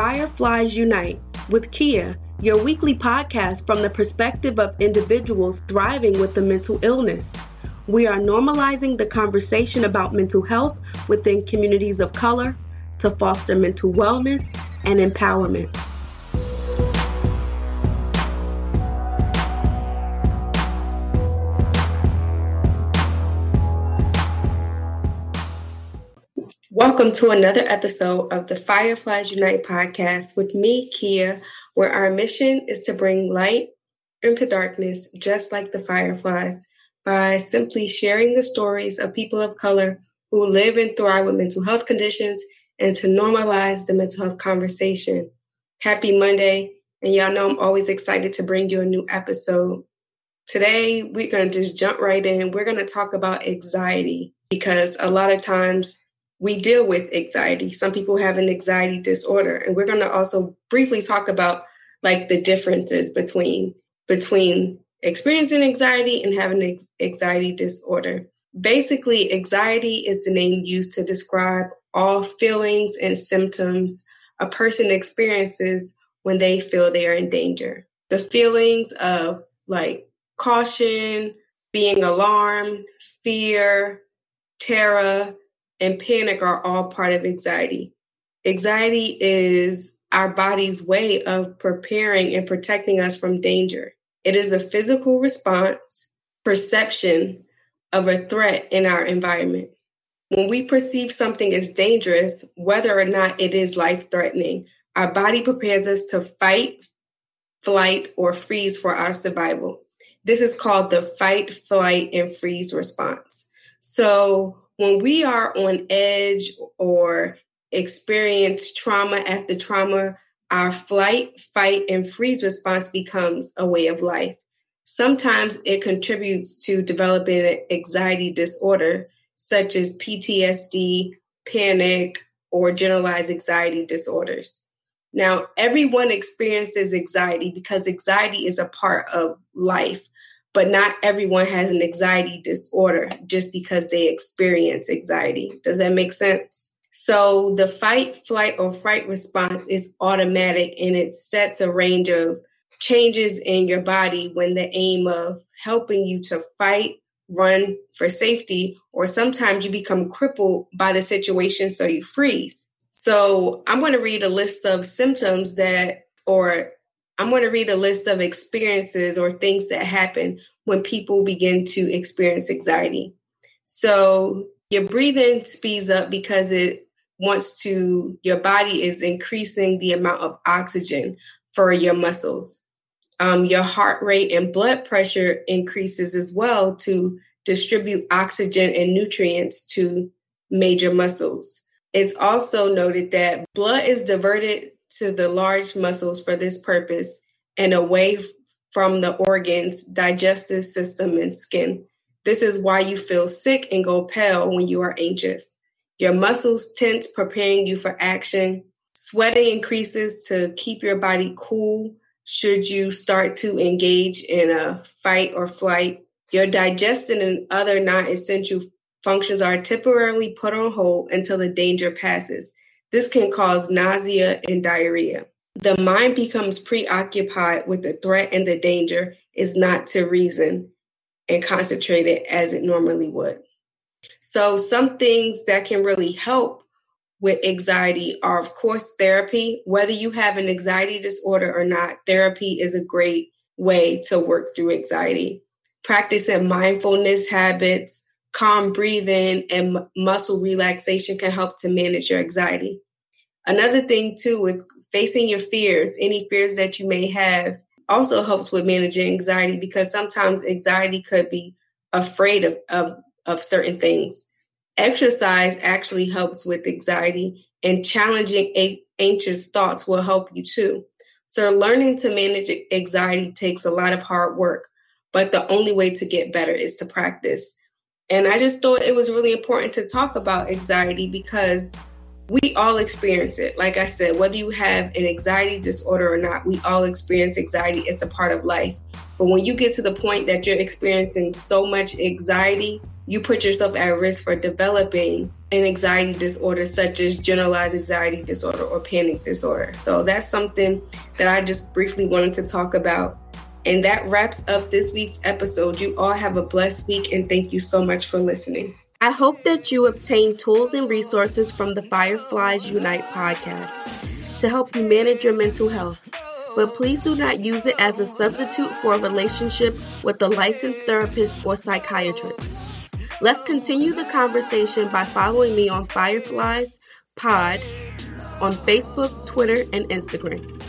Fireflies Unite with Kea, your weekly podcast from the perspective of individuals thriving with a mental illness. We are normalizing the conversation about mental health within communities of color to foster mental wellness and empowerment. Welcome to another episode of the Fireflies Unite podcast with me, Kea, where our mission is to bring light into darkness, just like the fireflies, by simply sharing the stories of people of color who live and thrive with mental health conditions and to normalize the mental health conversation. Happy Monday, and y'all know I'm always excited to bring you a new episode. Today, we're going to just jump right in. We're going to talk about anxiety because a lot of times we deal with anxiety. Some people have an anxiety disorder, and we're going to also briefly talk about like the differences between between experiencing anxiety and having an anxiety disorder. Basically, anxiety is the name used to describe all feelings and symptoms a person experiences when they feel they are in danger. The feelings of like caution, being alarmed, fear, terror, and panic are all part of anxiety. Anxiety is our body's way of preparing and protecting us from danger. It is a physical response, perception of a threat in our environment. When we perceive something as dangerous, whether or not it is life threatening, our body prepares us to fight, flight, or freeze for our survival. This is called the fight, flight, and freeze response. So, when we are on edge or experience trauma after trauma, our flight, fight, and freeze response becomes a way of life. Sometimes it contributes to developing an anxiety disorder, such as PTSD, panic, or generalized anxiety disorders. Now, everyone experiences anxiety because anxiety is a part of life but not everyone has an anxiety disorder just because they experience anxiety. Does that make sense? So the fight, flight, or fright response is automatic and it sets a range of changes in your body when the aim of helping you to fight, run for safety, or sometimes you become crippled by the situation, so you freeze. So I'm going to read a list of symptoms that, or I'm going to read a list of experiences or things that happen when people begin to experience anxiety. So your breathing speeds up because it wants to, your body is increasing the amount of oxygen for your muscles. Um, your heart rate and blood pressure increases as well to distribute oxygen and nutrients to major muscles. It's also noted that blood is diverted to the large muscles for this purpose and away from the organs, digestive system, and skin. This is why you feel sick and go pale when you are anxious. Your muscles tense, preparing you for action. Sweating increases to keep your body cool should you start to engage in a fight or flight. Your digestion and other non essential functions are temporarily put on hold until the danger passes. This can cause nausea and diarrhea. The mind becomes preoccupied with the threat and the danger is not to reason and concentrate it as it normally would. So, some things that can really help with anxiety are, of course, therapy. Whether you have an anxiety disorder or not, therapy is a great way to work through anxiety. Practicing mindfulness habits, calm breathing, and muscle relaxation can help to manage your anxiety. Another thing, too, is facing your fears, any fears that you may have, also helps with managing anxiety because sometimes anxiety could be afraid of, of, of certain things. Exercise actually helps with anxiety, and challenging a- anxious thoughts will help you too. So, learning to manage anxiety takes a lot of hard work, but the only way to get better is to practice. And I just thought it was really important to talk about anxiety because we all experience it. Like I said, whether you have an anxiety disorder or not, we all experience anxiety. It's a part of life. But when you get to the point that you're experiencing so much anxiety, you put yourself at risk for developing an anxiety disorder such as generalized anxiety disorder or panic disorder. So that's something that I just briefly wanted to talk about. And that wraps up this week's episode. You all have a blessed week and thank you so much for listening. I hope that you obtain tools and resources from the Fireflies Unite podcast to help you manage your mental health. But please do not use it as a substitute for a relationship with a licensed therapist or psychiatrist. Let's continue the conversation by following me on Fireflies Pod on Facebook, Twitter, and Instagram.